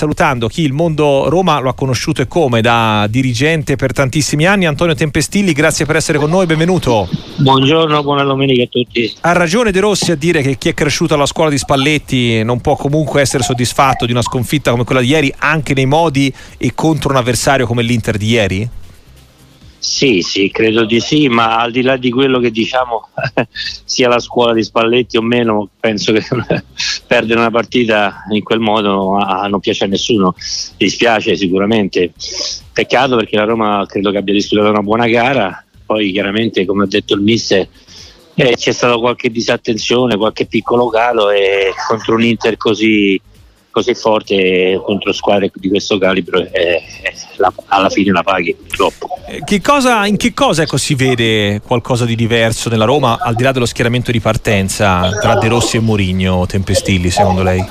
risalutando chi il mondo Roma lo ha conosciuto e come da dirigente per tantissimi anni, Antonio Tempestilli, grazie per essere con noi, benvenuto. Buongiorno, buona domenica a tutti. Ha ragione De Rossi a dire che chi è cresciuto alla scuola di Spalletti non può comunque essere soddisfatto di una sconfitta come quella di ieri, anche nei modi e contro un avversario come l'Inter di ieri? Sì, sì, credo di sì, ma al di là di quello che diciamo sia la scuola di Spalletti o meno, penso che perdere una partita in quel modo non piace a nessuno, dispiace sicuramente. Peccato perché la Roma credo che abbia disputato una buona gara, poi chiaramente come ha detto il mister eh, c'è stata qualche disattenzione, qualche piccolo calo e contro un Inter così così forte contro squadre di questo calibro eh, la, alla fine la paghi purtroppo. Eh, che cosa, in che cosa ecco, si vede qualcosa di diverso nella Roma al di là dello schieramento di partenza tra De Rossi e Mourinho Tempestilli secondo lei?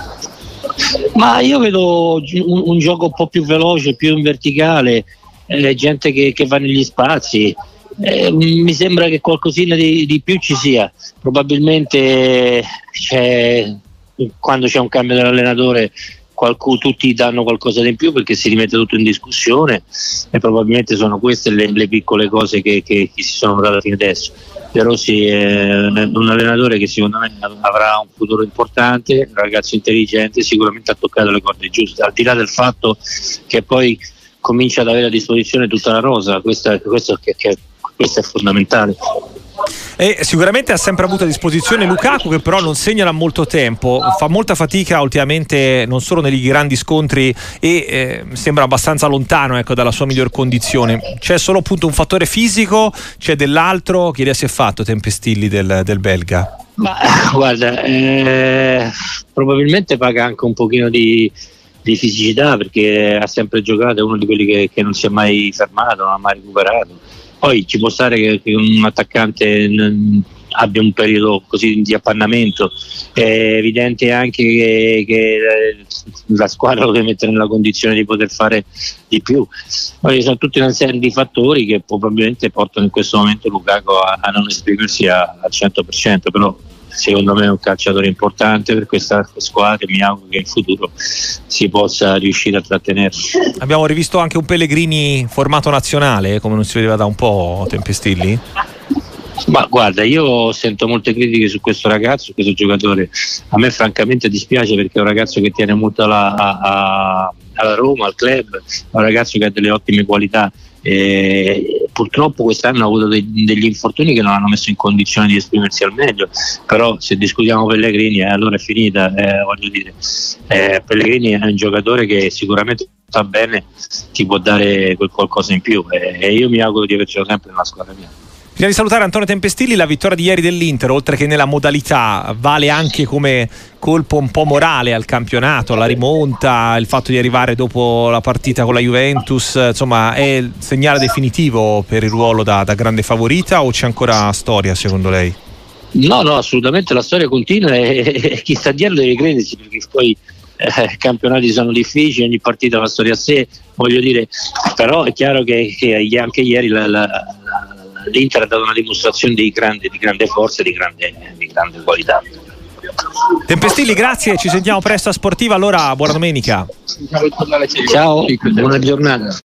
Ma io vedo un, un gioco un po' più veloce, più in verticale, eh, gente che, che, va negli spazi. Eh, mi sembra che qualcosina di, di più ci sia. Probabilmente c'è quando c'è un cambio dell'allenatore qualcuno, tutti danno qualcosa di più perché si rimette tutto in discussione e probabilmente sono queste le, le piccole cose che, che, che, si sono notate fino adesso. De Rossi è un allenatore che secondo me avrà un futuro importante, un ragazzo intelligente, sicuramente ha toccato le corde giuste, al di là del fatto che poi comincia ad avere a disposizione tutta la rosa, questo, questo, questo è fondamentale. E sicuramente ha sempre avuto a disposizione Lukaku che però non segna da molto tempo, fa molta fatica ultimamente non solo negli grandi scontri e eh, sembra abbastanza lontano ecco, dalla sua miglior condizione. C'è solo appunto un fattore fisico, c'è dell'altro, che idea si è fatto Tempestilli del, del belga? Ma guarda, eh, probabilmente paga anche un pochino di, di, fisicità perché ha sempre giocato, è uno di quelli che, che non si è mai fermato, non ha mai recuperato poi ci può stare che, un attaccante abbia un periodo così di appannamento, è evidente anche che, che, la squadra lo deve mettere nella condizione di poter fare di più. Poi ci sono tutta una serie di fattori che probabilmente portano in questo momento Lukaku a, a non esprimersi al 100%, però secondo me è un calciatore importante per questa squadra e mi auguro che in futuro si possa riuscire a trattenerlo. Abbiamo rivisto anche un Pellegrini formato nazionale, come non si vedeva da un po' Tempestilli? Ma guarda, io sento molte critiche su questo ragazzo, su questo giocatore. A me francamente dispiace perché è un ragazzo che tiene molto alla, a, alla Roma, al club, è un ragazzo che ha delle ottime qualità. Eh, purtroppo quest'anno ha avuto dei, degli infortuni che non hanno messo in condizione di esprimersi al meglio, però se discutiamo Pellegrini eh, allora è finita, eh, voglio dire, eh, Pellegrini è un giocatore che sicuramente sta bene, ti può dare qualcosa in più eh, e io mi auguro di avercelo sempre nella squadra mia. Prima di salutare Antonio Tempestilli, la vittoria di ieri dell'Inter, oltre che nella modalità, vale anche come colpo un po' morale al campionato, la rimonta, il fatto di arrivare dopo la partita con la Juventus, insomma è il segnale definitivo per il ruolo da, da grande favorita o c'è ancora storia secondo lei? No, no, assolutamente la storia continua e, e chi sta dietro deve crederci perché poi eh, campionati sono difficili, ogni partita una storia a sé, voglio dire, però è chiaro che, che anche ieri la, la l'Inter ha dato una dimostrazione di grande, di grande forza e di grande, di grande qualità. Tempestilli, grazie, ci sentiamo presto a Sportiva, allora buona domenica. Ciao, buona giornata.